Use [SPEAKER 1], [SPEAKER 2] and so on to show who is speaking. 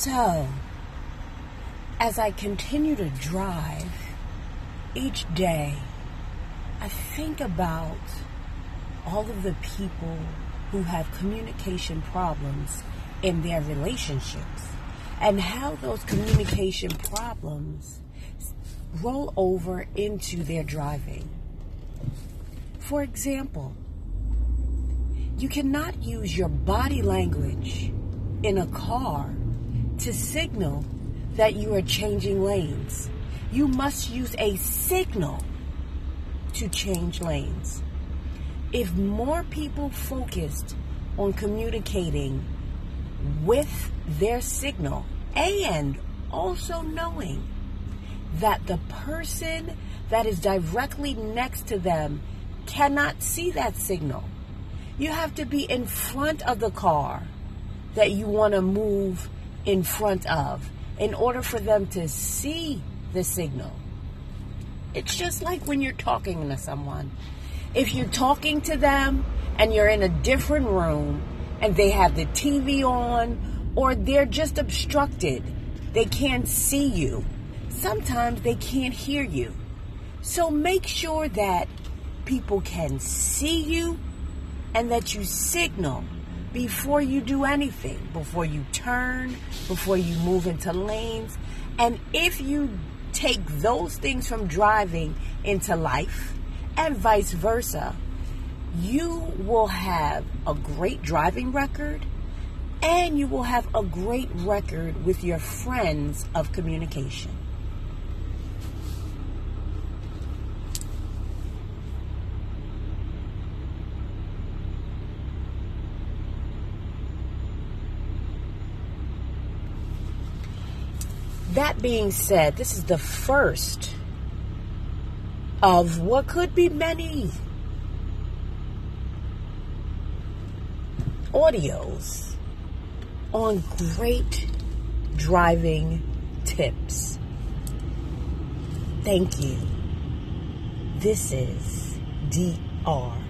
[SPEAKER 1] So, as I continue to drive each day, I think about all of the people who have communication problems in their relationships and how those communication problems roll over into their driving. For example, you cannot use your body language in a car to signal that you are changing lanes. You must use a signal to change lanes. If more people focused on communicating with their signal and also knowing that the person that is directly next to them cannot see that signal. You have to be in front of the car that you want to move in front of in order for them to see the signal. It's just like when you're talking to someone. If you're talking to them and you're in a different room and they have the TV on or they're just obstructed, they can't see you. Sometimes they can't hear you. So make sure that people can see you and that you signal before you do anything, before you turn, before you move into lanes. And if you take those things from driving into life and vice versa, you will have a great driving record and you will have a great record with your friends of communication. That being said, this is the first of what could be many audios on great driving tips. Thank you. This is DR.